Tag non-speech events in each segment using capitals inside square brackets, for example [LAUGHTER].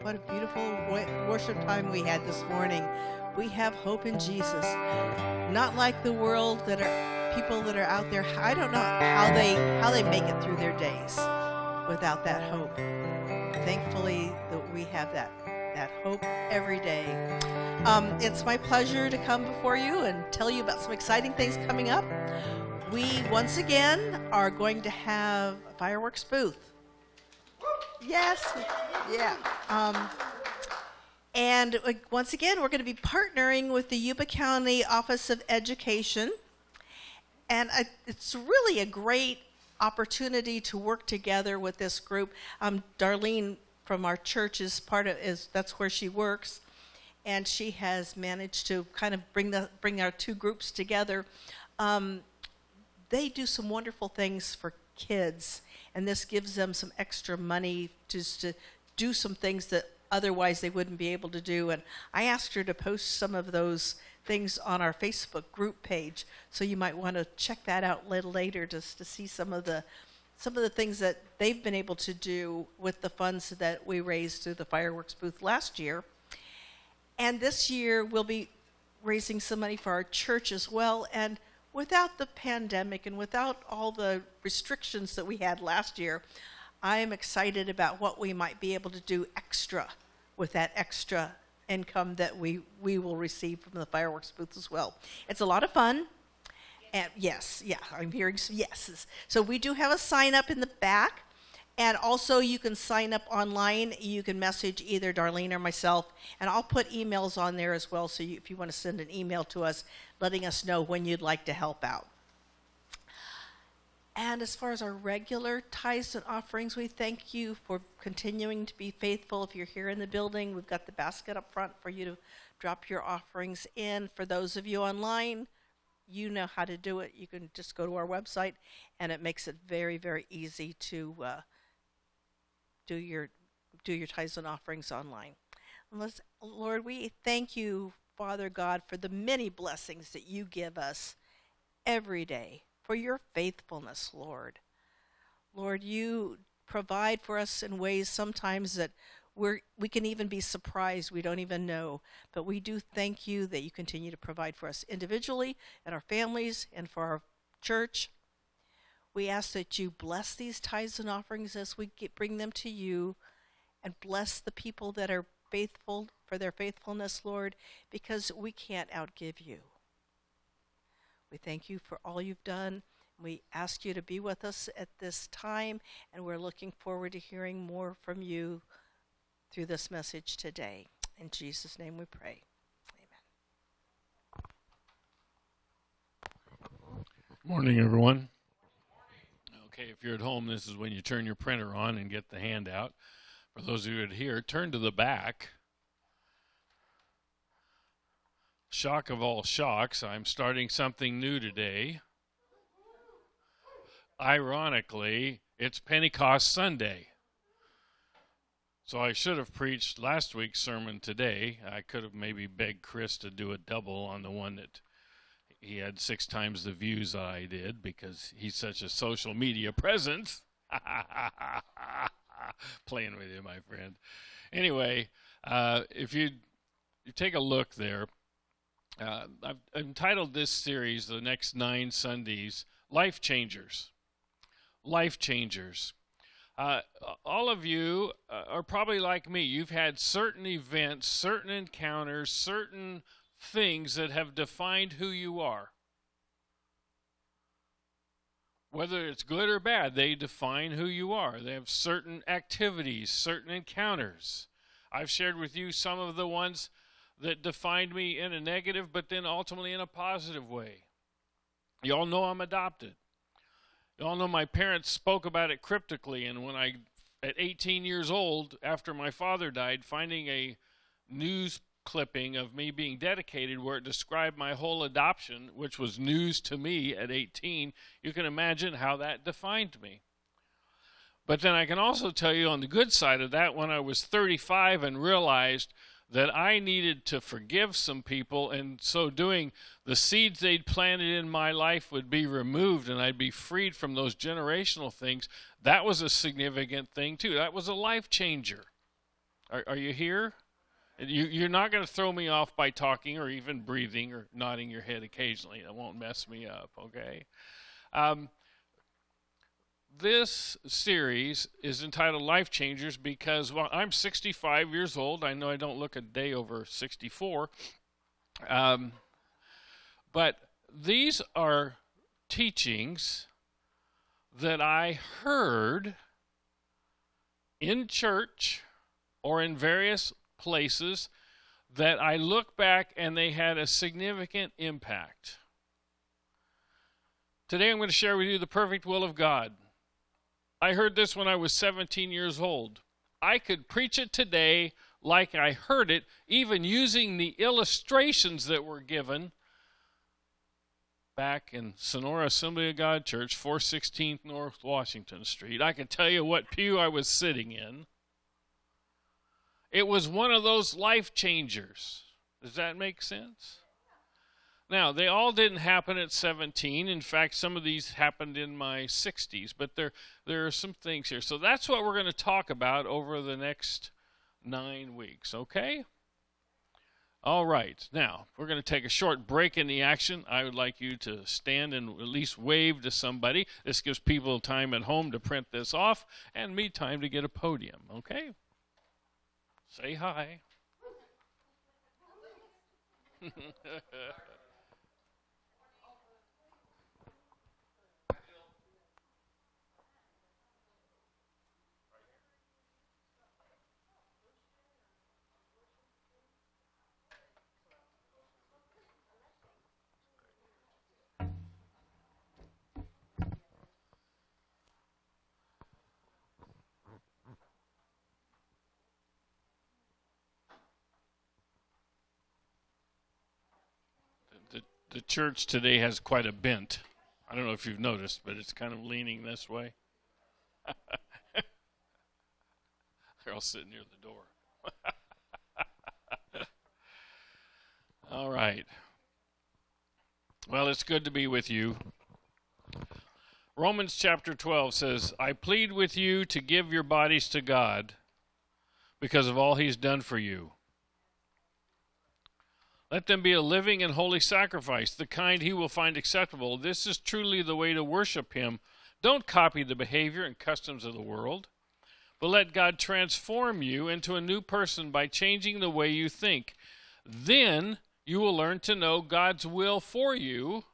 What a beautiful worship time we had this morning. We have hope in Jesus. Not like the world that are people that are out there. I don't know how they how they make it through their days without that hope. Thankfully that we have that that hope every day. Um, it's my pleasure to come before you and tell you about some exciting things coming up. We once again are going to have a fireworks booth Yes. Yeah. Um, and uh, once again, we're going to be partnering with the Yuba County Office of Education. And I, it's really a great opportunity to work together with this group. Um, Darlene from our church is part of is that's where she works, and she has managed to kind of bring the bring our two groups together. Um, they do some wonderful things for kids and this gives them some extra money just to do some things that otherwise they wouldn't be able to do. And I asked her to post some of those things on our Facebook group page, so you might want to check that out later just to see some of the some of the things that they've been able to do with the funds that we raised through the fireworks booth last year. And this year we'll be raising some money for our church as well. And without the pandemic and without all the restrictions that we had last year, I am excited about what we might be able to do extra with that extra income that we, we will receive from the fireworks booth as well. It's a lot of fun. And yes, yeah, I'm hearing some yeses. So we do have a sign up in the back. And also, you can sign up online. You can message either Darlene or myself, and I'll put emails on there as well. So, you, if you want to send an email to us, letting us know when you'd like to help out. And as far as our regular tithes and offerings, we thank you for continuing to be faithful. If you're here in the building, we've got the basket up front for you to drop your offerings in. For those of you online, you know how to do it. You can just go to our website, and it makes it very, very easy to uh, do your do your tithes and offerings online. Lord, we thank you Father God, for the many blessings that you give us every day, for your faithfulness, Lord. Lord, you provide for us in ways sometimes that we're, we can even be surprised. We don't even know. But we do thank you that you continue to provide for us individually and our families and for our church. We ask that you bless these tithes and offerings as we get, bring them to you and bless the people that are faithful for their faithfulness, Lord, because we can't outgive you. We thank you for all you've done. We ask you to be with us at this time, and we're looking forward to hearing more from you through this message today. In Jesus' name we pray. Amen. Morning, everyone. Okay, if you're at home, this is when you turn your printer on and get the handout. For those of you that here, turn to the back. Shock of all shocks, I'm starting something new today. Ironically, it's Pentecost Sunday. So I should have preached last week's sermon today. I could have maybe begged Chris to do a double on the one that he had six times the views I did because he's such a social media presence. [LAUGHS] Playing with you, my friend. Anyway, uh, if you you take a look there, uh, I've entitled this series, the next nine Sundays, Life Changers. Life Changers. Uh, all of you uh, are probably like me. You've had certain events, certain encounters, certain things that have defined who you are. Whether it's good or bad, they define who you are. They have certain activities, certain encounters. I've shared with you some of the ones that defined me in a negative, but then ultimately in a positive way. Y'all know I'm adopted. Y'all know my parents spoke about it cryptically, and when I, at 18 years old, after my father died, finding a news clipping of me being dedicated where it described my whole adoption, which was news to me at 18, you can imagine how that defined me. But then I can also tell you on the good side of that, when I was 35 and realized that I needed to forgive some people, and so doing, the seeds they'd planted in my life would be removed and I'd be freed from those generational things. That was a significant thing, too. That was a life changer. Are, are you here? You, you're not going to throw me off by talking or even breathing or nodding your head occasionally. That won't mess me up, okay? Um, this series is entitled Life Changers because well, I'm 65 years old. I know I don't look a day over 64. Um, but these are teachings that I heard in church or in various places that I look back and they had a significant impact. Today I'm going to share with you the perfect will of God. I heard this when I was 17 years old. I could preach it today like I heard it, even using the illustrations that were given back in Sonora Assembly of God Church, 416th North Washington Street. I can tell you what pew I was sitting in. It was one of those life changers. Does that make sense? Now, they all didn't happen at 17. In fact, some of these happened in my 60s, but there there are some things here. So that's what we're going to talk about over the next 9 weeks, okay? All right. Now, we're going to take a short break in the action. I would like you to stand and at least wave to somebody. This gives people time at home to print this off and me time to get a podium, okay? Say hi. [LAUGHS] church today has quite a bent. I don't know if you've noticed, but it's kind of leaning this way. [LAUGHS] They're all sitting near the door. [LAUGHS] all right. Well, it's good to be with you. Romans chapter 12 says, I plead with you to give your bodies to God because of all he's done for you. Let them be a living and holy sacrifice, the kind he will find acceptable. This is truly the way to worship him. Don't copy the behavior and customs of the world, but let God transform you into a new person by changing the way you think. Then you will learn to know God's will for you,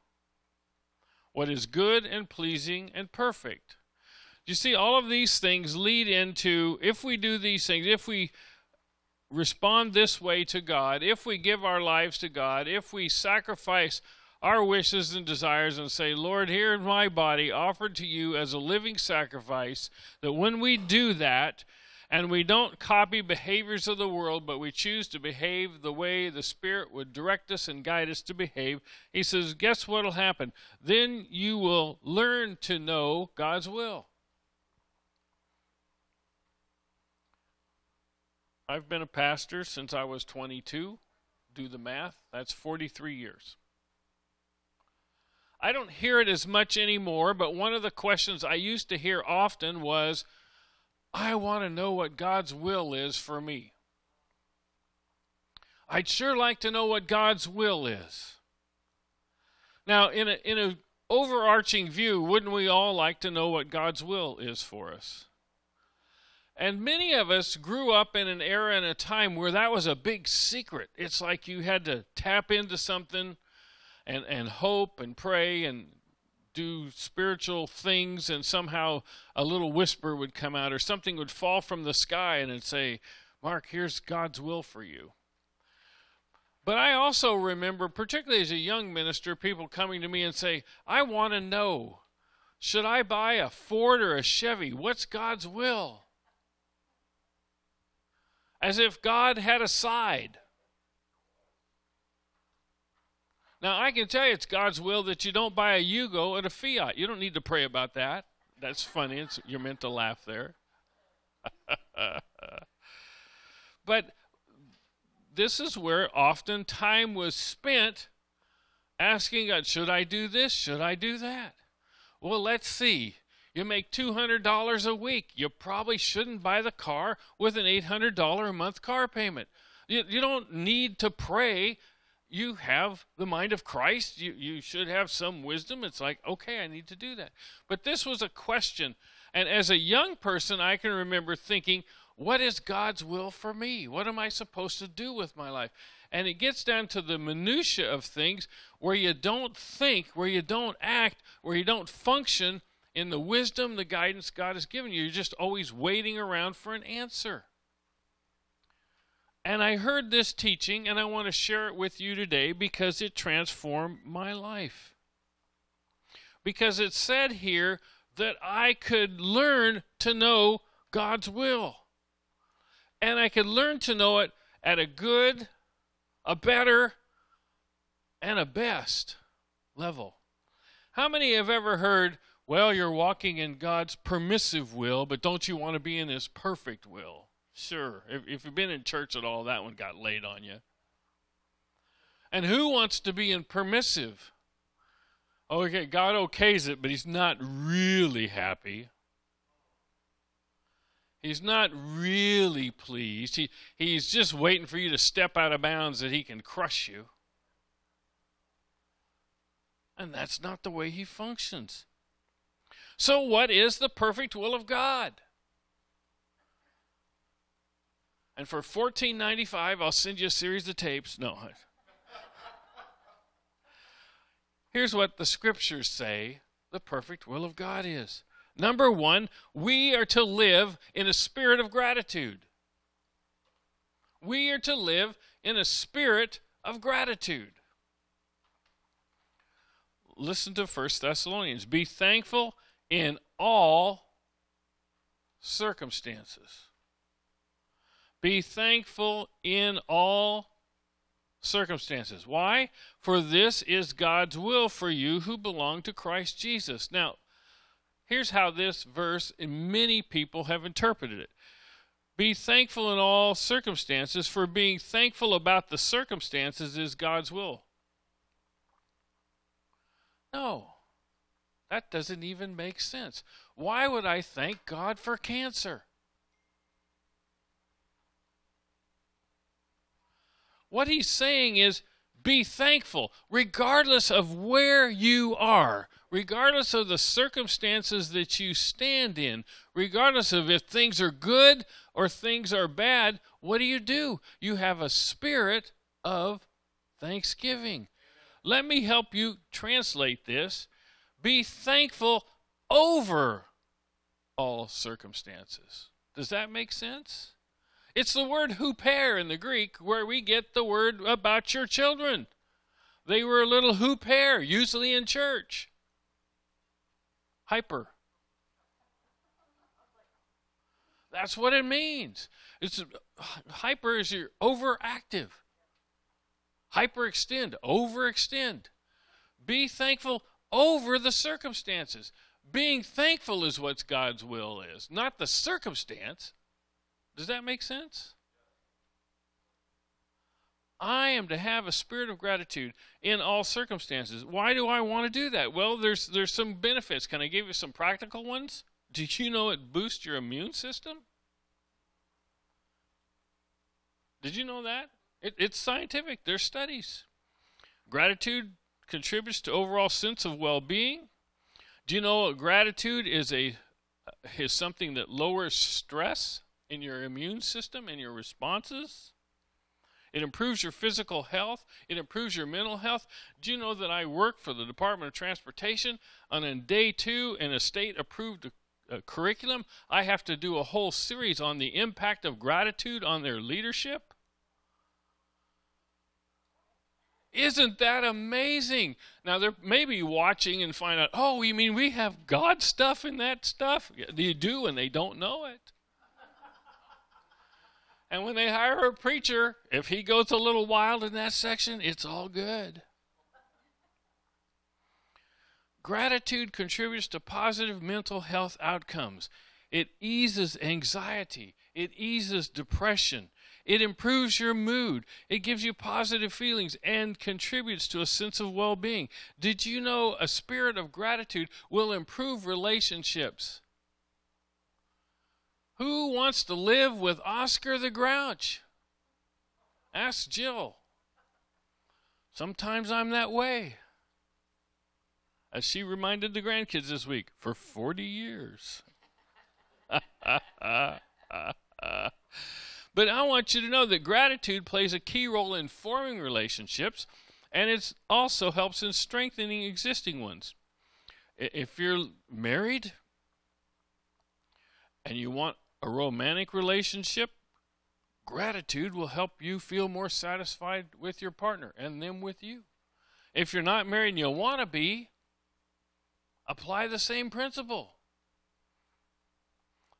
what is good and pleasing and perfect. You see, all of these things lead into if we do these things, if we respond this way to God, if we give our lives to God, if we sacrifice our wishes and desires and say, Lord, here's my body offered to you as a living sacrifice, that when we do that, and we don't copy behaviors of the world, but we choose to behave the way the Spirit would direct us and guide us to behave, he says, guess what will happen? Then you will learn to know God's will. I've been a pastor since I was 22. Do the math, that's 43 years. I don't hear it as much anymore, but one of the questions I used to hear often was I want to know what God's will is for me. I'd sure like to know what God's will is. Now, in a in a overarching view, wouldn't we all like to know what God's will is for us? And many of us grew up in an era and a time where that was a big secret. It's like you had to tap into something and, and hope and pray and do spiritual things, and somehow a little whisper would come out, or something would fall from the sky and it'd say, Mark, here's God's will for you. But I also remember, particularly as a young minister, people coming to me and say, I want to know, should I buy a Ford or a Chevy? What's God's will? As if God had a side. Now, I can tell you it's God's will that you don't buy a Yugo and a Fiat. You don't need to pray about that. That's funny. It's, you're meant to laugh there. [LAUGHS] but this is where often time was spent asking God, should I do this? Should I do that? Well, let's see. You make $200 a week. You probably shouldn't buy the car with an $800 a month car payment. You, you don't need to pray. You have the mind of Christ. You, you should have some wisdom. It's like, okay, I need to do that. But this was a question. And as a young person, I can remember thinking, what is God's will for me? What am I supposed to do with my life? And it gets down to the minutia of things where you don't think, where you don't act, where you don't function in the wisdom, the guidance God has given you. You're just always waiting around for an answer. And I heard this teaching, and I want to share it with you today because it transformed my life. Because it said here that I could learn to know God's will. And I could learn to know it at a good, a better, and a best level. How many have ever heard, well, you're walking in God's permissive will, but don't you want to be in His perfect will? Sure. If, if you've been in church at all, that one got laid on you. And who wants to be in permissive? Okay, God okays it, but He's not really happy. He's not really pleased. He, he's just waiting for you to step out of bounds that He can crush you. And that's not the way He functions. So, what is the perfect will of God? And for fourteen ninety five, I'll send you a series of tapes. No. [LAUGHS] Here's what the scriptures say the perfect will of God is. Number one, we are to live in a spirit of gratitude. We are to live in a spirit of gratitude. Listen to 1 Thessalonians. Be thankful in all circumstances. Be thankful in all circumstances. Why? For this is God's will for you who belong to Christ Jesus. Now, here's how this verse and many people have interpreted it. Be thankful in all circumstances, for being thankful about the circumstances is God's will. No. That doesn't even make sense. Why would I thank God for cancer? What he's saying is be thankful, regardless of where you are, regardless of the circumstances that you stand in, regardless of if things are good or things are bad. What do you do? You have a spirit of thanksgiving. Let me help you translate this. Be thankful over all circumstances. Does that make sense? It's the word huper in the Greek where we get the word about your children. They were a little huper, usually in church. Hyper. That's what it means. It's hyper is your overactive. Hyperextend, overextend. Be thankful over the circumstances. Being thankful is what God's will is, not the circumstance. Does that make sense? I am to have a spirit of gratitude in all circumstances. Why do I want to do that? Well, there's there's some benefits. Can I give you some practical ones? Did you know it boosts your immune system? Did you know that? It, it's scientific. There's studies. Gratitude contributes to overall sense of well-being. Do you know gratitude is a is something that lowers stress in your immune system and your responses? It improves your physical health. It improves your mental health. Do you know that I work for the Department of Transportation on a day two in a state approved uh, curriculum? I have to do a whole series on the impact of gratitude on their leadership. Isn't that amazing? Now, they're maybe watching and find out, oh, you mean we have God stuff in that stuff? You do, and they don't know it. and when they hire a preacher, if he goes a little wild in that section, it's all good. Gratitude contributes to positive mental health outcomes. It eases anxiety. It eases depression. It improves your mood. It gives you positive feelings and contributes to a sense of well being. Did you know a spirit of gratitude will improve relationships? Who wants to live with Oscar the Grouch? Ask Jill. Sometimes I'm that way. As she reminded the grandkids this week, for 40 years. But I want you to know that gratitude plays a key role in forming relationships and it also helps in strengthening existing ones. If you're married and you want a romantic relationship, gratitude will help you feel more satisfied with your partner and them with you. If you're not married and you want to be, apply the same principle.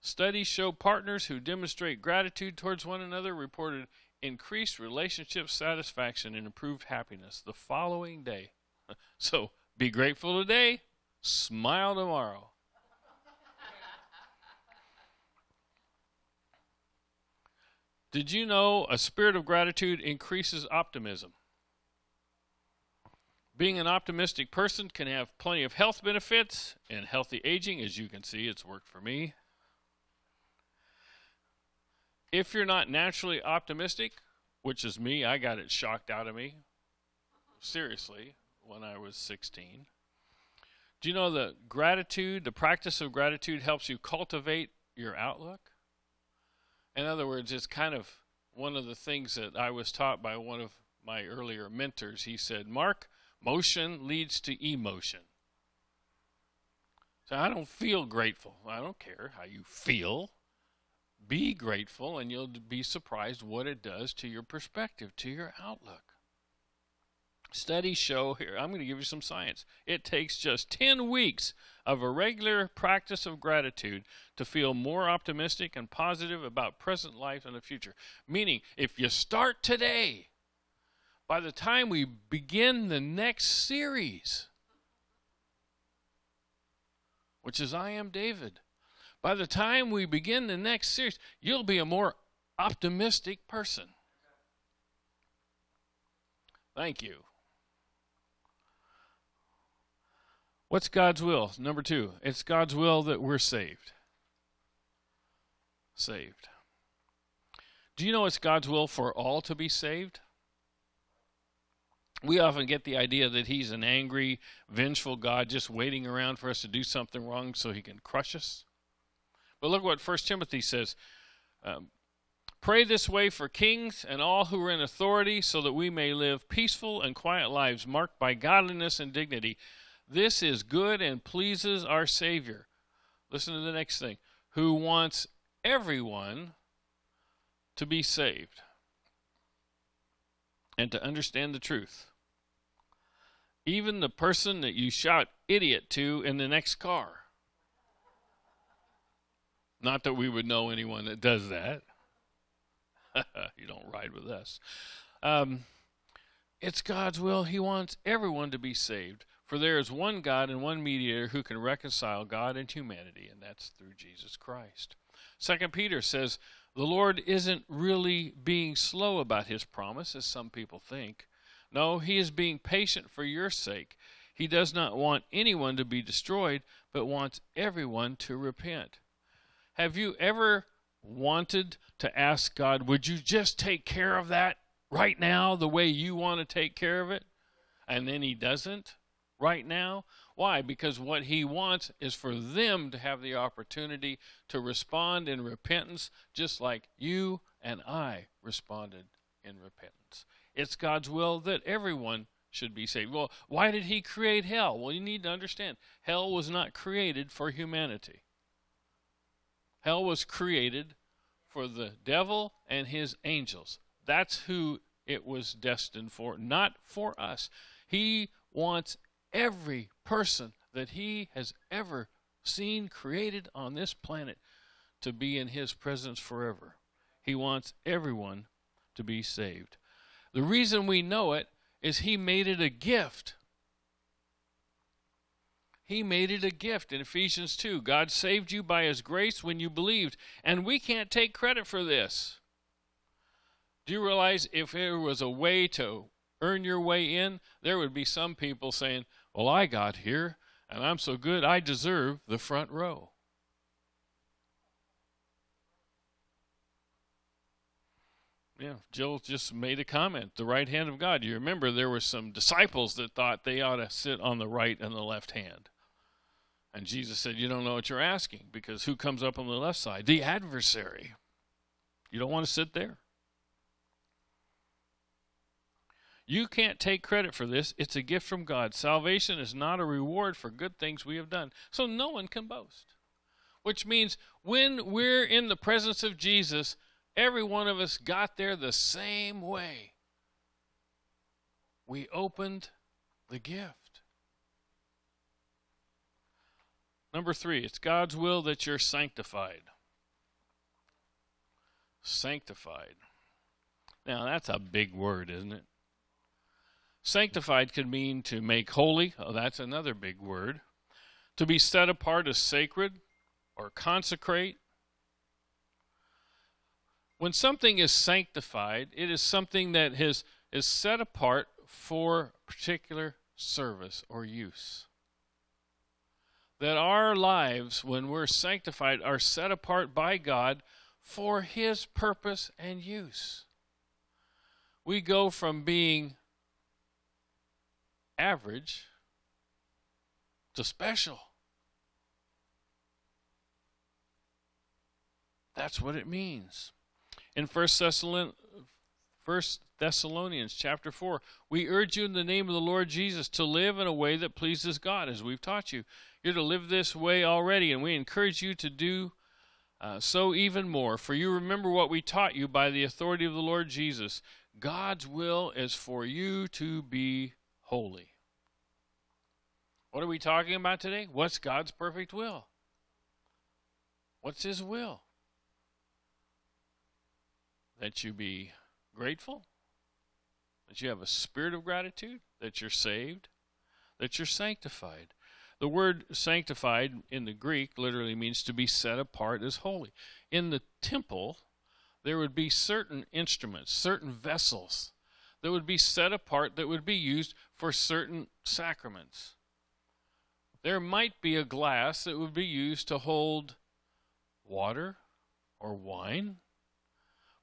Studies show partners who demonstrate gratitude towards one another reported increased relationship satisfaction and improved happiness the following day. [LAUGHS] So be grateful today, smile tomorrow. Did you know a spirit of gratitude increases optimism? Being an optimistic person can have plenty of health benefits and healthy aging. As you can see, it's worked for me. If you're not naturally optimistic, which is me, I got it shocked out of me, seriously, when I was 16. Do you know that gratitude, the practice of gratitude, helps you cultivate your outlook? In other words, it's kind of one of the things that I was taught by one of my earlier mentors. He said, Mark, motion leads to emotion. So I don't feel grateful. I don't care how you feel be grateful and you'll be surprised what it does to your perspective, to your outlook. Studies show here, I'm going to give you some science. It takes just 10 weeks of a regular practice of gratitude to feel more optimistic and positive about present life and the future. Meaning, if you start today, by the time we begin the next series, which is I Am David, by the time we begin the next series, you'll be a more optimistic person. Thank you. What's God's will? Number two, it's God's will that we're saved. Saved. Do you know it's God's will for all to be saved? We often get the idea that He's an angry, vengeful God just waiting around for us to do something wrong so He can crush us. But look what First Timothy says. Um, Pray this way for kings and all who are in authority, so that we may live peaceful and quiet lives marked by godliness and dignity. This is good and pleases our Savior. Listen to the next thing. Who wants everyone to be saved and to understand the truth. Even the person that you shout idiot to in the next car. Not that we would know anyone that does that. [LAUGHS] you don't ride with us. Um, it's God's will. He wants everyone to be saved. For there is one God and one mediator who can reconcile God and humanity, and that's through Jesus Christ. Second Peter says, The Lord isn't really being slow about his promise, as some people think. No, he is being patient for your sake. He does not want anyone to be destroyed, but wants everyone to repent. Have you ever wanted to ask God, would you just take care of that right now the way you want to take care of it? And then He doesn't right now? Why? Because what He wants is for them to have the opportunity to respond in repentance, just like you and I responded in repentance. It's God's will that everyone should be saved. Well, why did He create hell? Well, you need to understand hell was not created for humanity. Hell was created for the devil and his angels. That's who it was destined for, not for us. He wants every person that he has ever seen created on this planet to be in his presence forever. He wants everyone to be saved. The reason we know it is he made it a gift. He made it a gift in Ephesians 2. God saved you by His grace when you believed, and we can't take credit for this. Do you realize if there was a way to earn your way in, there would be some people saying, Well, I got here and I'm so good, I deserve the front row. Yeah, Jill just made a comment. The right hand of God. You remember there were some disciples that thought they ought to sit on the right and the left hand. And Jesus said, You don't know what you're asking because who comes up on the left side? The adversary. You don't want to sit there. You can't take credit for this. It's a gift from God. Salvation is not a reward for good things we have done. So no one can boast. Which means when we're in the presence of Jesus, every one of us got there the same way. We opened the gift. Number three, it's God's will that you're sanctified. Sanctified. Now, that's a big word, isn't it? Sanctified could mean to make holy. Oh, that's another big word. To be set apart as sacred or consecrate. When something is sanctified, it is something that is, is set apart for particular service or use that our lives, when we're sanctified, are set apart by God for His purpose and use. We go from being average to special. That's what it means. In 1 Thessalonians, 1 Thessalonians chapter 4, we urge you in the name of the Lord Jesus to live in a way that pleases God, as we've taught you. You're to live this way already, and we encourage you to do uh, so even more. For you remember what we taught you by the authority of the Lord Jesus. God's will is for you to be holy. What are we talking about today? What's God's perfect will? What's His will? That you be grateful, that you have a spirit of gratitude, that you're saved, that you're sanctified. The word sanctified in the Greek literally means to be set apart as holy. In the temple, there would be certain instruments, certain vessels that would be set apart that would be used for certain sacraments. There might be a glass that would be used to hold water or wine,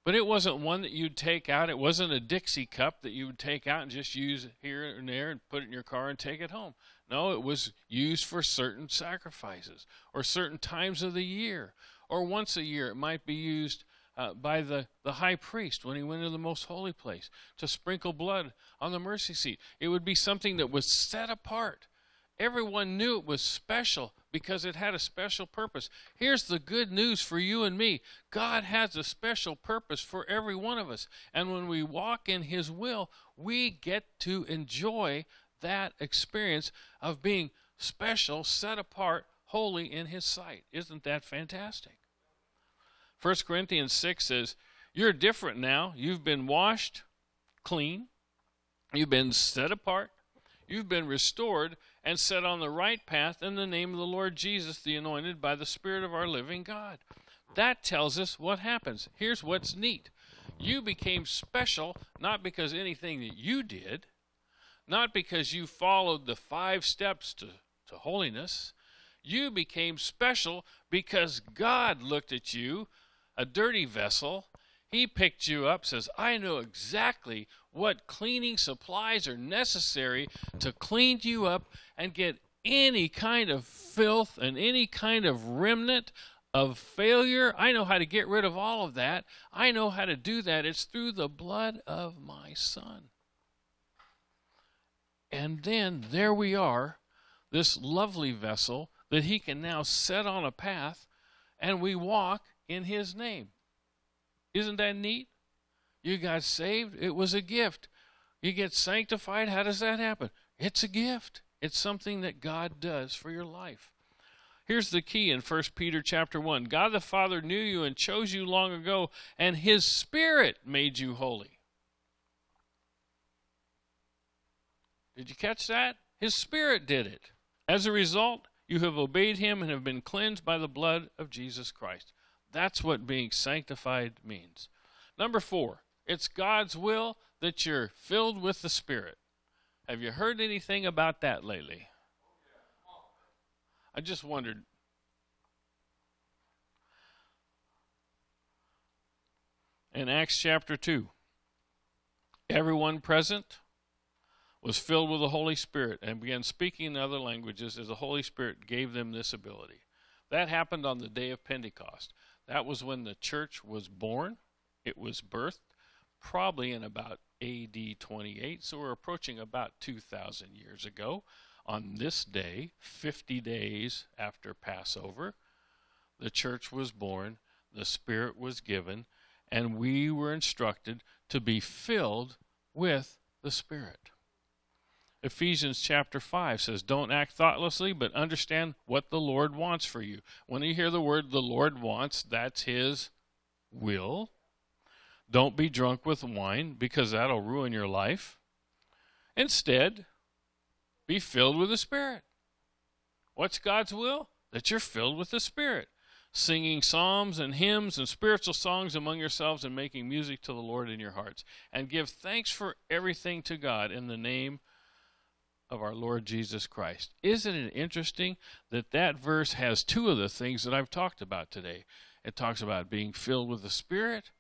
but it wasn't one that you'd take out. It wasn't a Dixie cup that you would take out and just use here and there and put it in your car and take it home. No, it was used for certain sacrifices or certain times of the year. Or once a year, it might be used uh, by the, the high priest when he went into the most holy place to sprinkle blood on the mercy seat. It would be something that was set apart. Everyone knew it was special because it had a special purpose. Here's the good news for you and me God has a special purpose for every one of us. And when we walk in His will, we get to enjoy that experience of being special, set apart, holy in His sight. Isn't that fantastic? 1 Corinthians 6 says, You're different now. You've been washed clean, you've been set apart, you've been restored, and set on the right path in the name of the Lord Jesus, the anointed by the Spirit of our living God. That tells us what happens. Here's what's neat you became special not because anything that you did, not because you followed the five steps to, to holiness. You became special because God looked at you, a dirty vessel. He picked you up, says, I know exactly what cleaning supplies are necessary to clean you up and get any kind of filth and any kind of remnant of failure. I know how to get rid of all of that. I know how to do that. It's through the blood of my Son. And then there we are, this lovely vessel that he can now set on a path, and we walk in his name. Isn't that neat? You got saved, it was a gift. You get sanctified, how does that happen? It's a gift. It's something that God does for your life. Here's the key in 1 Peter chapter 1. God the Father knew you and chose you long ago, and his spirit made you holy. Did you catch that? His Spirit did it. As a result, you have obeyed him and have been cleansed by the blood of Jesus Christ. That's what being sanctified means. Number four, It's God's will that you're filled with the Spirit. Have you heard anything about that lately? I just wondered. In Acts chapter 2, everyone present was filled with the Holy Spirit and began speaking in other languages as the Holy Spirit gave them this ability. That happened on the day of Pentecost. That was when the church was born. It was birthed probably in about AD 28. So we're approaching about 2,000 years ago. On this day, 50 days after Passover, the church was born, the Spirit was given, and we were instructed to be filled with the Spirit. Ephesians chapter 5 says, Don't act thoughtlessly, but understand what the Lord wants for you. When you hear the word the Lord wants, that's His will. Don't be drunk with wine, because that'll ruin your life. Instead, be filled with the Spirit. What's God's will? That you're filled with the Spirit, singing psalms and hymns and spiritual songs among yourselves and making music to the Lord in your hearts. And give thanks for everything to God in the name of our Lord Jesus Christ. Isn't it interesting that that verse has two of the things that I've talked about today? It talks about being filled with the Spirit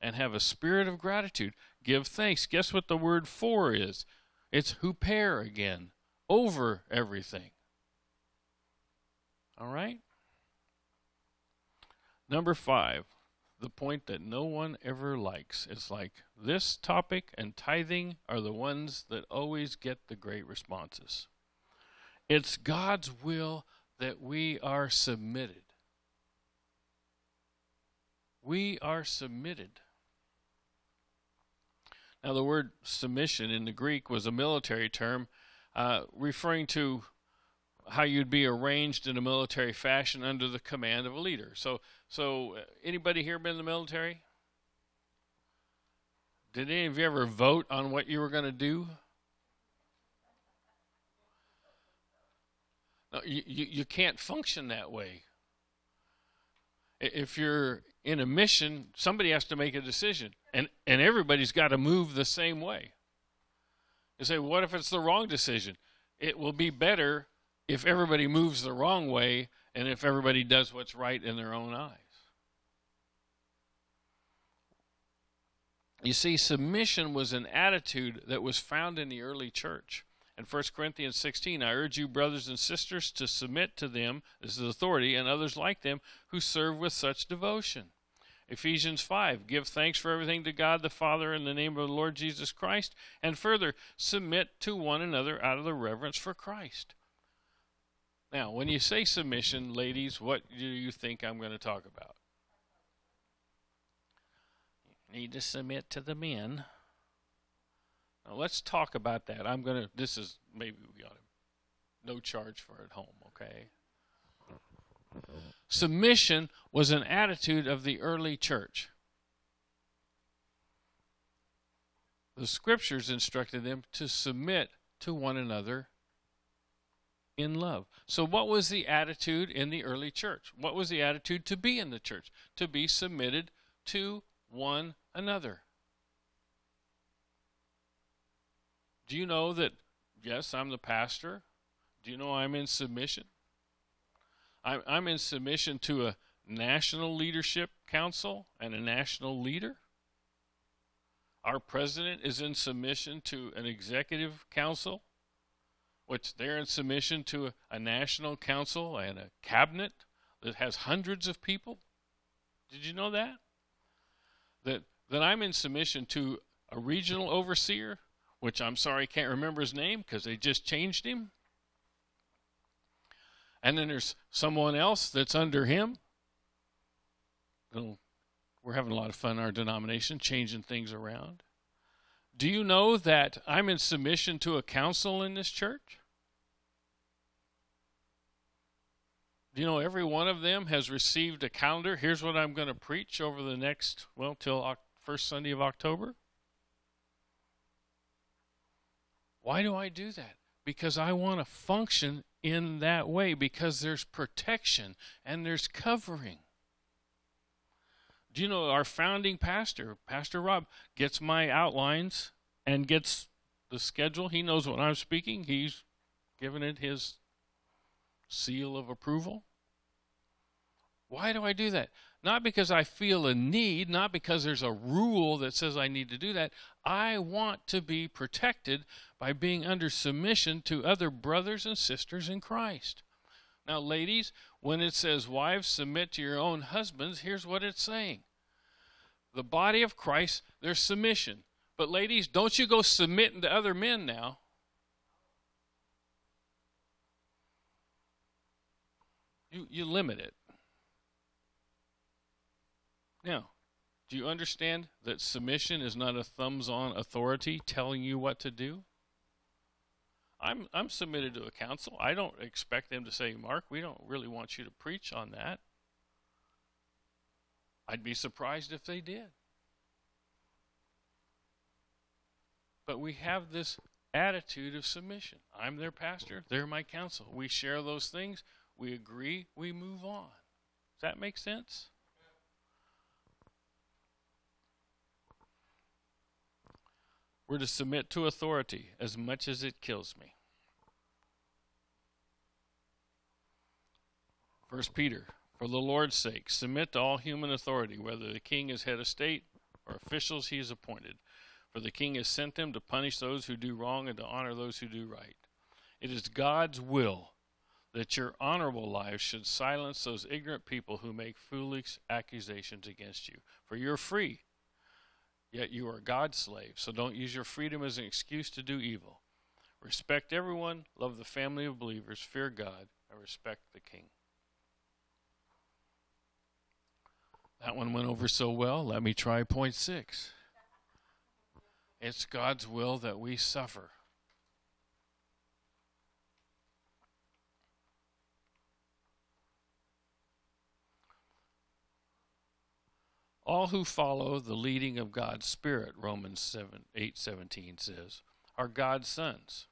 and have a spirit of gratitude. Give thanks. Guess what the word for is? It's huper again, over everything. All right? Number five, the point that no one ever likes. It's like this topic and tithing are the ones that always get the great responses. It's God's will that we are submitted. We are submitted. Now, the word submission in the Greek was a military term uh, referring to how you'd be arranged in a military fashion under the command of a leader. So, so uh, anybody here been in the military? Did any of you ever vote on what you were going to do? No, you, you, you can't function that way. If you're in a mission, somebody has to make a decision, and, and everybody's got to move the same way. You say, what if it's the wrong decision? It will be better if everybody moves the wrong way and if everybody does what's right in their own eyes. You see, submission was an attitude that was found in the early church. In 1 Corinthians 16, I urge you, brothers and sisters, to submit to them, as is authority, and others like them who serve with such devotion. Ephesians 5, give thanks for everything to God the Father in the name of the Lord Jesus Christ, and further, submit to one another out of the reverence for Christ. Now, when you say submission, ladies, what do you think I'm going to talk about? You need to submit to the men. Now, let's talk about that. I'm going to, this is, maybe we ought to, no charge for at home, okay? Submission was an attitude of the early church. The scriptures instructed them to submit to one another in love. So, what was the attitude in the early church? What was the attitude to be in the church? To be submitted to one another. Do you know that, yes, I'm the pastor? Do you know I'm in submission? I'm, I'm in submission to a national leadership council and a national leader. Our president is in submission to an executive council which they're in submission to a, a national council and a cabinet that has hundreds of people. Did you know that? That that I'm in submission to a regional overseer, which I'm sorry I can't remember his name because they just changed him. And then there's someone else that's under him. We're having a lot of fun in our denomination, changing things around. Do you know that I'm in submission to a council in this church? Do you know every one of them has received a calendar? Here's what I'm going to preach over the next, well, till first Sunday of October. Why do I do that? Because I want to function in that way, because there's protection and there's covering. Do you know our founding pastor, Pastor Rob, gets my outlines and gets the schedule? He knows when I'm speaking. He's given it his seal of approval. Why do I do that? Not because I feel a need, not because there's a rule that says I need to do that. I want to be protected by being under submission to other brothers and sisters in Christ. Now, ladies, when it says, Wives, submit to your own husbands, here's what it's saying the body of Christ, there's submission. But, ladies, don't you go submitting to other men now. You, you limit it. Now, do you understand that submission is not a thumbs on authority telling you what to do? I'm I'm submitted to a council. I don't expect them to say, "Mark, we don't really want you to preach on that." I'd be surprised if they did. But we have this attitude of submission. I'm their pastor, they're my council. We share those things, we agree, we move on. Does that make sense? We're to submit to authority as much as it kills me. First Peter, for the Lord's sake, submit to all human authority, whether the king is head of state or officials he has appointed. For the king has sent them to punish those who do wrong and to honor those who do right. It is God's will that your honorable lives should silence those ignorant people who make foolish accusations against you. For you're free Yet you are God's slave, so don't use your freedom as an excuse to do evil. Respect everyone, love the family of believers, fear God, and respect the king. That one went over so well. Let me try point six. It's God's will that we suffer. All who follow the leading of God's Spirit, Romans 7, 8 17 says, are God's sons.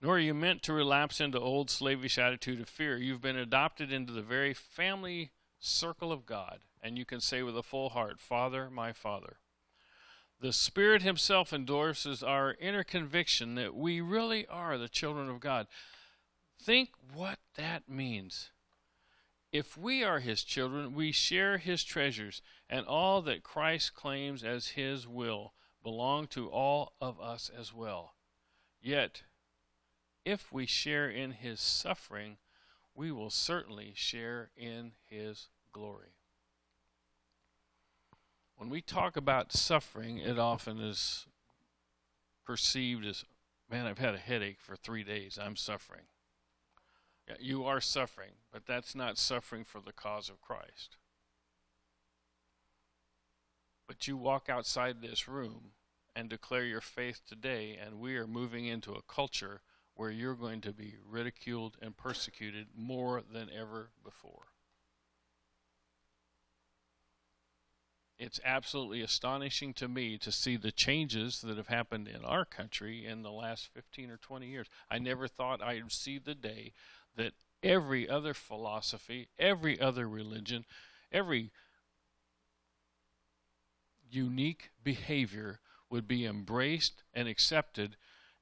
Nor are you meant to relapse into old slavish attitude of fear. You've been adopted into the very family circle of God, and you can say with a full heart, Father, my Father. The Spirit Himself endorses our inner conviction that we really are the children of God. Think what that means. If we are his children, we share his treasures, and all that Christ claims as his will belong to all of us as well. Yet, if we share in his suffering, we will certainly share in his glory. When we talk about suffering, it often is perceived as, man, I've had a headache for three days, I'm suffering. You are suffering, but that's not suffering for the cause of Christ. But you walk outside this room and declare your faith today, and we are moving into a culture where you're going to be ridiculed and persecuted more than ever before. It's absolutely astonishing to me to see the changes that have happened in our country in the last 15 or 20 years. I never thought I'd see the day that every other philosophy, every other religion, every unique behavior would be embraced and accepted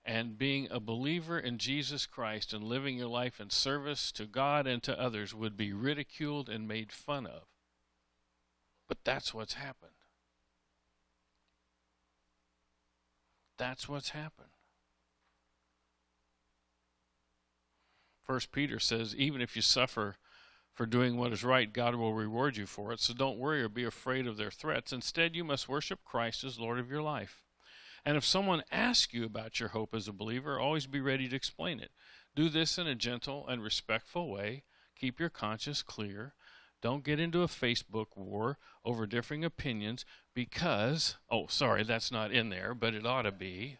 and being a believer in Jesus Christ and living your life in service to God and to others would be ridiculed and made fun of. But that's what's happened. That's what's happened. First Peter says, even if you suffer for doing what is right, God will reward you for it. So don't worry or be afraid of their threats. Instead, you must worship Christ as Lord of your life. And if someone asks you about your hope as a believer, always be ready to explain it. Do this in a gentle and respectful way. Keep your conscience clear. Don't get into a Facebook war over differing opinions because, oh, sorry, that's not in there, but it ought to be.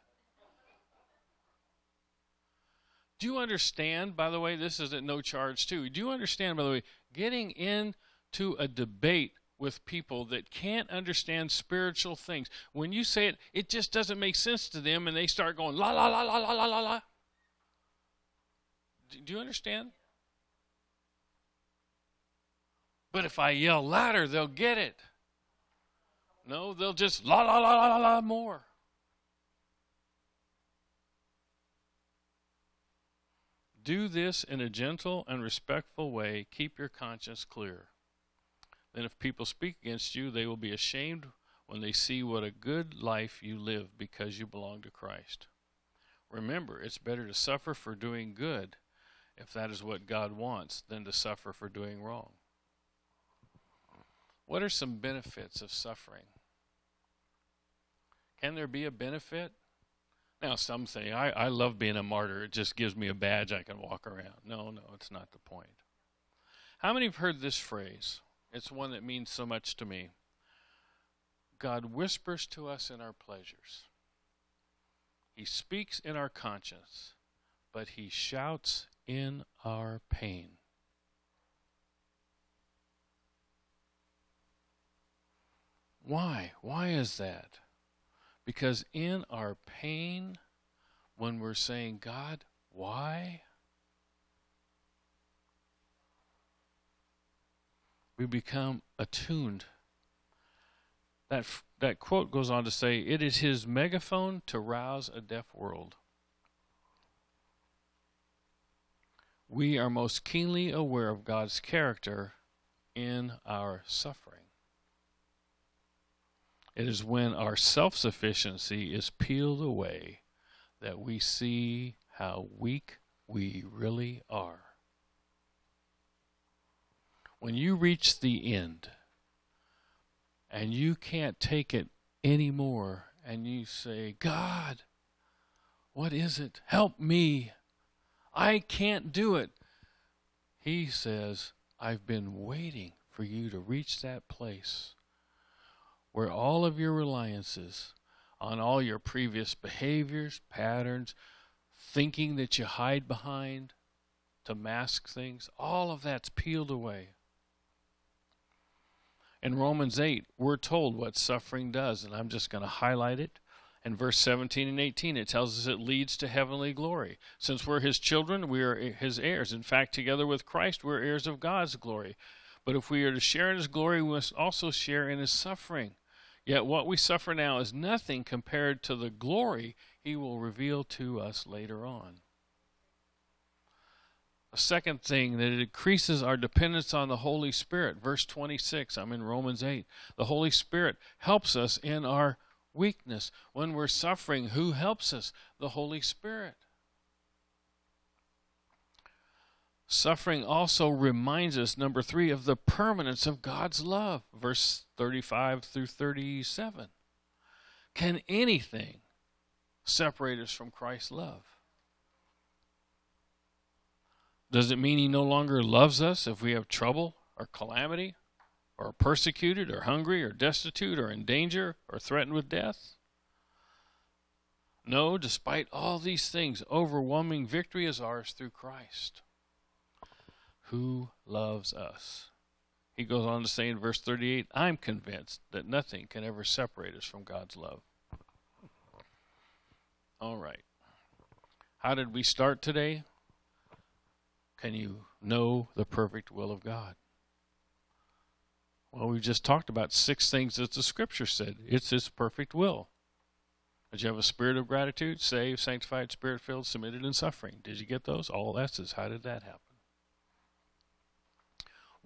Do you understand, by the way, this is at no charge too. Do you understand, by the way, getting into a debate with people that can't understand spiritual things. When you say it, it just doesn't make sense to them and they start going la la la la la la la la. Do you understand? But if I yell louder, they'll get it. No, they'll just la la la la la la more. Do this in a gentle and respectful way. Keep your conscience clear. Then, if people speak against you, they will be ashamed when they see what a good life you live because you belong to Christ. Remember, it's better to suffer for doing good, if that is what God wants, than to suffer for doing wrong. What are some benefits of suffering? Can there be a benefit? Now, some say, I, I love being a martyr. It just gives me a badge I can walk around. No, no, it's not the point. How many have heard this phrase? It's one that means so much to me. God whispers to us in our pleasures. He speaks in our conscience, but he shouts in our pain. Why? Why is that? Because in our pain, when we're saying, God, why? We become attuned. That, that quote goes on to say, It is his megaphone to rouse a deaf world. We are most keenly aware of God's character in our suffering. It is when our self sufficiency is peeled away that we see how weak we really are. When you reach the end and you can't take it anymore, and you say, God, what is it? Help me. I can't do it. He says, I've been waiting for you to reach that place where all of your reliances on all your previous behaviors, patterns, thinking that you hide behind to mask things, all of that's peeled away. In Romans 8, we're told what suffering does, and I'm just going to highlight it. In verse 17 and 18, it tells us it leads to heavenly glory. Since we're his children, we are his heirs. In fact, together with Christ, we're heirs of God's glory. But if we are to share in his glory, we must also share in his suffering. Yet what we suffer now is nothing compared to the glory he will reveal to us later on. A second thing that it increases our dependence on the Holy Spirit. Verse 26, I'm in Romans 8. The Holy Spirit helps us in our weakness. When we're suffering, who helps us? The Holy Spirit. Suffering also reminds us, number three, of the permanence of God's love. Verse 35 through 37. Can anything separate us from Christ's love? Does it mean He no longer loves us if we have trouble or calamity, or persecuted, or hungry, or destitute, or in danger, or threatened with death? No, despite all these things, overwhelming victory is ours through Christ who loves us. He goes on to say in verse 38 I'm convinced that nothing can ever separate us from God's love. All right. How did we start today? Can you know the perfect will of God? Well, we just talked about six things that the scripture said. It's his perfect will. Did you have a spirit of gratitude, saved, sanctified, spirit filled, submitted, and suffering? Did you get those? All S's. How did that happen?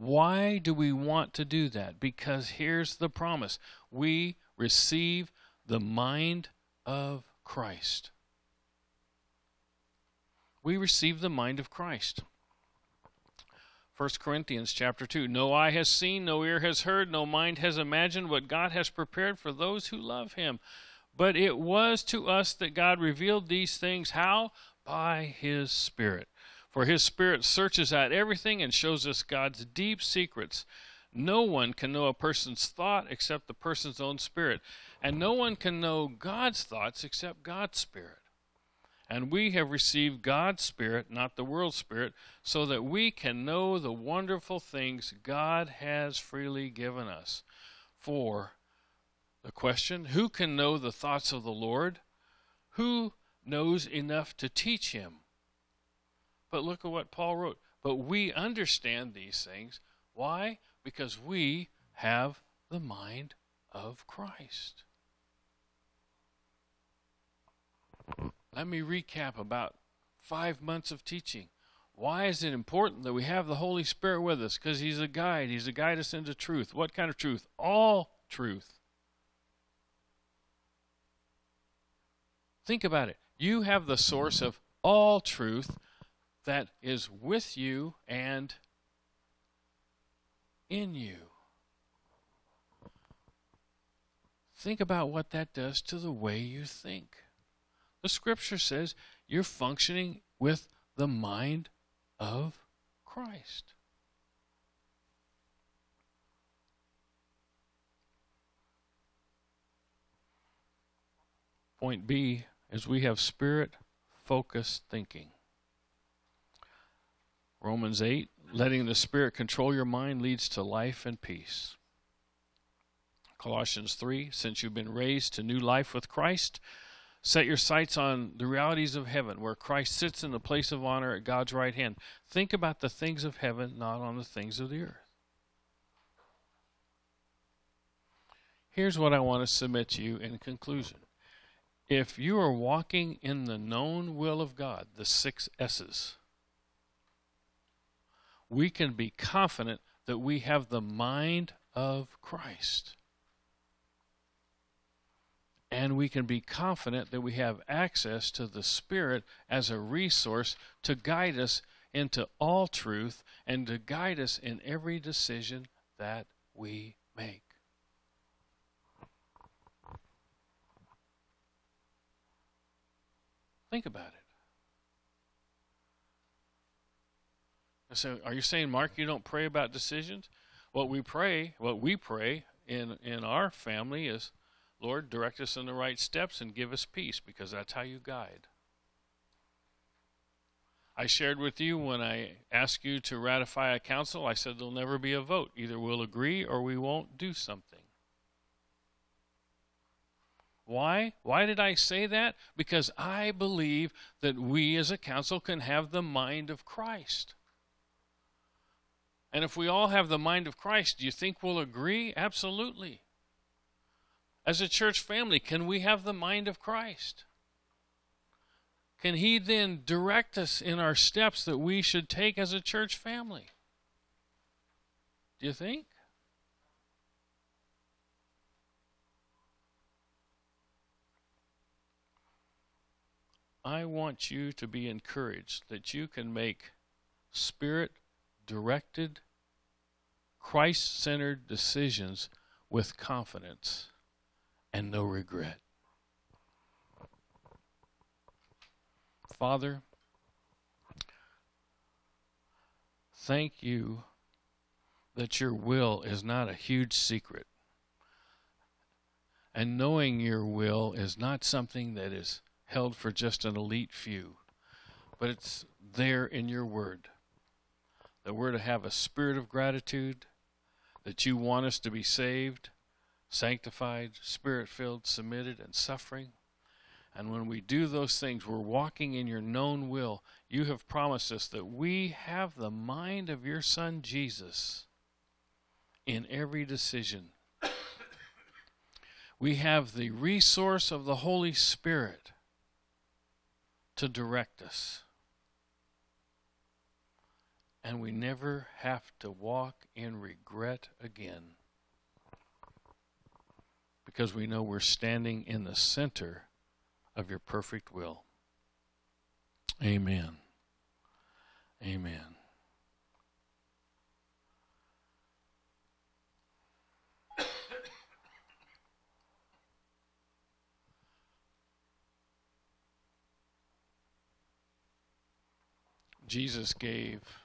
Why do we want to do that? Because here's the promise we receive the mind of Christ. We receive the mind of Christ. 1 Corinthians chapter 2 No eye has seen, no ear has heard, no mind has imagined what God has prepared for those who love him. But it was to us that God revealed these things. How? By his Spirit. For his Spirit searches out everything and shows us God's deep secrets. No one can know a person's thought except the person's own spirit, and no one can know God's thoughts except God's Spirit. And we have received God's Spirit, not the world's Spirit, so that we can know the wonderful things God has freely given us. For the question who can know the thoughts of the Lord? Who knows enough to teach him? But look at what Paul wrote. But we understand these things. Why? Because we have the mind of Christ. Let me recap about five months of teaching. Why is it important that we have the Holy Spirit with us? Because He's a guide. He's a guide us into truth. What kind of truth? All truth. Think about it. You have the source of all truth that is with you and in you. Think about what that does to the way you think. The scripture says you're functioning with the mind of Christ. Point B is we have spirit focused thinking. Romans 8, letting the Spirit control your mind leads to life and peace. Colossians 3, since you've been raised to new life with Christ, set your sights on the realities of heaven, where Christ sits in the place of honor at God's right hand. Think about the things of heaven, not on the things of the earth. Here's what I want to submit to you in conclusion. If you are walking in the known will of God, the six S's, we can be confident that we have the mind of Christ. And we can be confident that we have access to the Spirit as a resource to guide us into all truth and to guide us in every decision that we make. Think about it. So, are you saying, Mark, you don't pray about decisions? What we pray, what we pray in in our family is, Lord, direct us in the right steps and give us peace, because that's how you guide. I shared with you when I asked you to ratify a council, I said there'll never be a vote. Either we'll agree or we won't do something. Why? Why did I say that? Because I believe that we as a council can have the mind of Christ. And if we all have the mind of Christ, do you think we'll agree? Absolutely. As a church family, can we have the mind of Christ? Can He then direct us in our steps that we should take as a church family? Do you think? I want you to be encouraged that you can make spirit directed, Christ centered decisions with confidence and no regret. Father, thank you that your will is not a huge secret. And knowing your will is not something that is held for just an elite few, but it's there in your word that we're to have a spirit of gratitude, that you want us to be saved, sanctified, spirit filled, submitted, and suffering. And when we do those things, we're walking in your known will. You have promised us that we have the mind of your Son Jesus in every decision. [COUGHS] We have the resource of the Holy Spirit to direct us and we never have to walk in regret again because we know we're standing in the center of your perfect will. Amen. Amen. [COUGHS] Jesus gave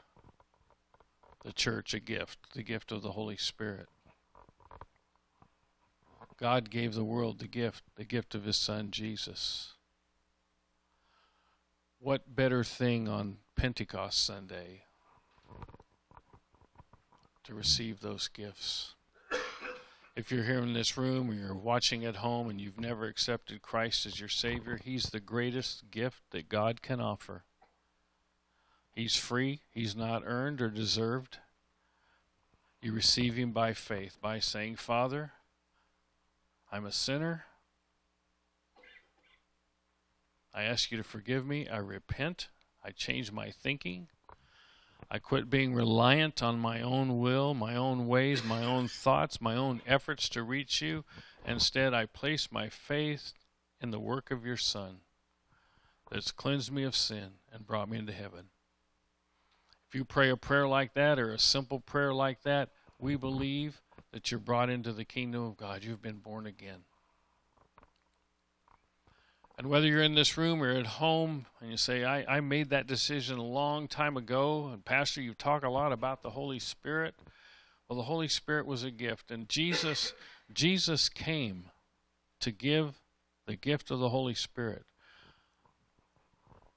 the church a gift, the gift of the Holy Spirit. God gave the world the gift, the gift of His Son, Jesus. What better thing on Pentecost Sunday to receive those gifts? If you're here in this room or you're watching at home and you've never accepted Christ as your Savior, He's the greatest gift that God can offer. He's free, he's not earned or deserved. You receive him by faith, by saying, Father, I'm a sinner. I ask you to forgive me. I repent. I change my thinking. I quit being reliant on my own will, my own ways, my own thoughts, my own efforts to reach you. Instead, I place my faith in the work of your Son that's cleansed me of sin and brought me into heaven. If you pray a prayer like that or a simple prayer like that, we believe that you're brought into the kingdom of God. You've been born again. And whether you're in this room or at home and you say, I, I made that decision a long time ago, and Pastor, you talk a lot about the Holy Spirit. Well, the Holy Spirit was a gift, and Jesus Jesus came to give the gift of the Holy Spirit.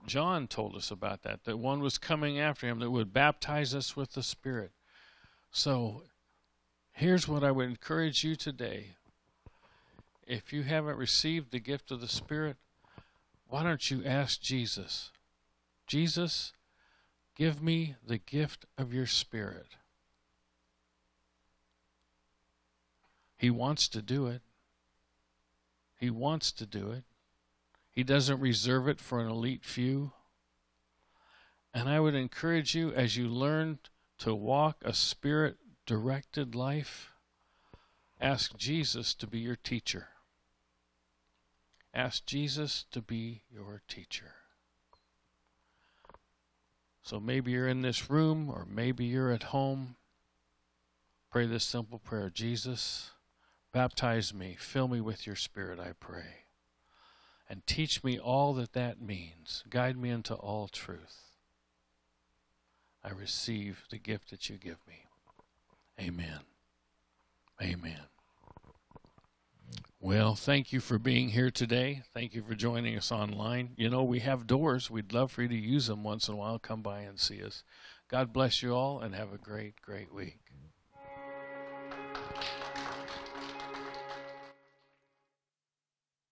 John told us about that, that one was coming after him that would baptize us with the Spirit. So here's what I would encourage you today. If you haven't received the gift of the Spirit, why don't you ask Jesus, Jesus, give me the gift of your Spirit? He wants to do it. He wants to do it. He doesn't reserve it for an elite few. And I would encourage you as you learn to walk a spirit directed life, ask Jesus to be your teacher. Ask Jesus to be your teacher. So maybe you're in this room or maybe you're at home. Pray this simple prayer Jesus, baptize me, fill me with your spirit, I pray. And teach me all that that means. Guide me into all truth. I receive the gift that you give me. Amen. Amen. Well, thank you for being here today. Thank you for joining us online. You know, we have doors. We'd love for you to use them once in a while. Come by and see us. God bless you all and have a great, great week.